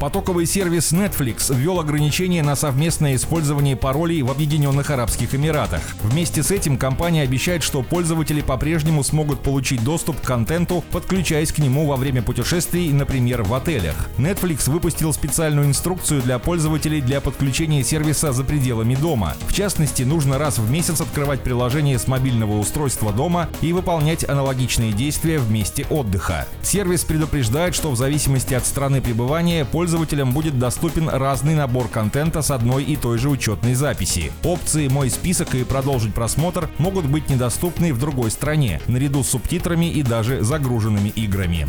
Потоковый сервис Netflix ввел ограничения на совместное использование паролей в Объединенных Арабских Эмиратах. Вместе с этим компания обещает, что пользователи по-прежнему смогут получить доступ к контенту, подключаясь к нему во время путешествий, например, в отелях. Netflix выпустил специальную инструкцию для пользователей для подключения сервиса за пределами дома. В частности, нужно раз в месяц открывать приложение с мобильного устройства дома и выполнять аналогичные действия в месте отдыха. Сервис предупреждает, что в зависимости от страны пребывания пользователь пользователям будет доступен разный набор контента с одной и той же учетной записи. Опции «Мой список» и «Продолжить просмотр» могут быть недоступны в другой стране, наряду с субтитрами и даже загруженными играми.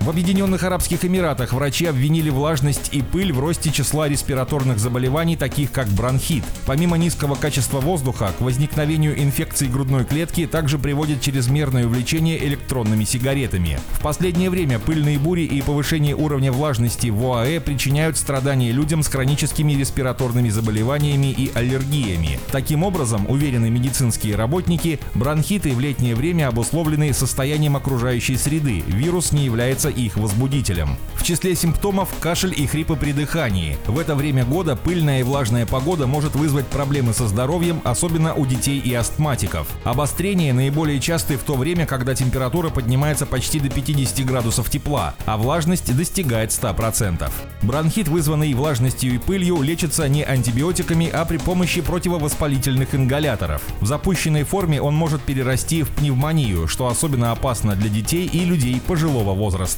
В Объединенных Арабских Эмиратах врачи обвинили влажность и пыль в росте числа респираторных заболеваний, таких как бронхит. Помимо низкого качества воздуха, к возникновению инфекций грудной клетки также приводит чрезмерное увлечение электронными сигаретами. В последнее время пыльные бури и повышение уровня влажности в ОАЭ причиняют страдания людям с хроническими респираторными заболеваниями и аллергиями. Таким образом, уверены медицинские работники, бронхиты в летнее время обусловлены состоянием окружающей среды. Вирус не является их возбудителем. В числе симптомов кашель и хрипы при дыхании. В это время года пыльная и влажная погода может вызвать проблемы со здоровьем, особенно у детей и астматиков. Обострение наиболее часты в то время, когда температура поднимается почти до 50 градусов тепла, а влажность достигает 100%. Бронхит, вызванный влажностью и пылью, лечится не антибиотиками, а при помощи противовоспалительных ингаляторов. В запущенной форме он может перерасти в пневмонию, что особенно опасно для детей и людей пожилого возраста